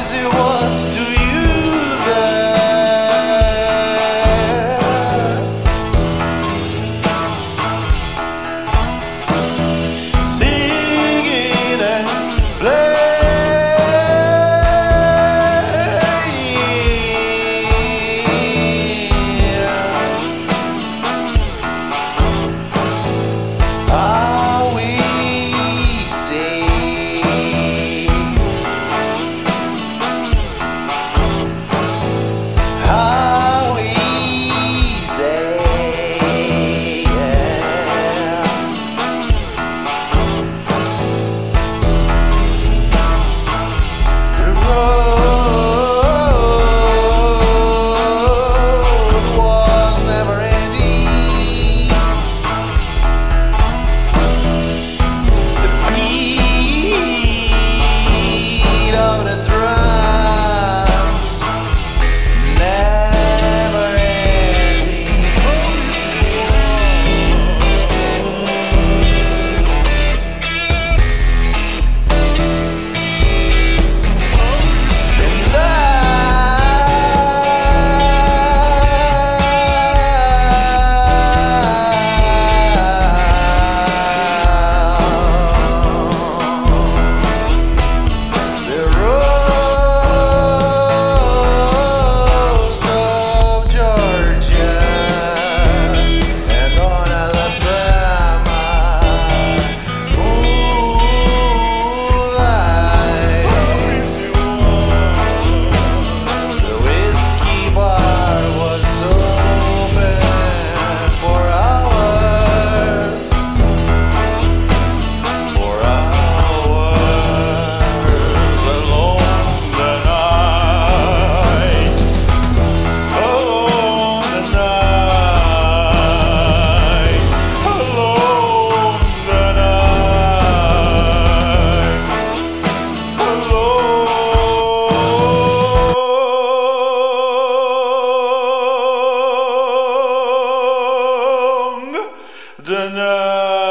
is Dana.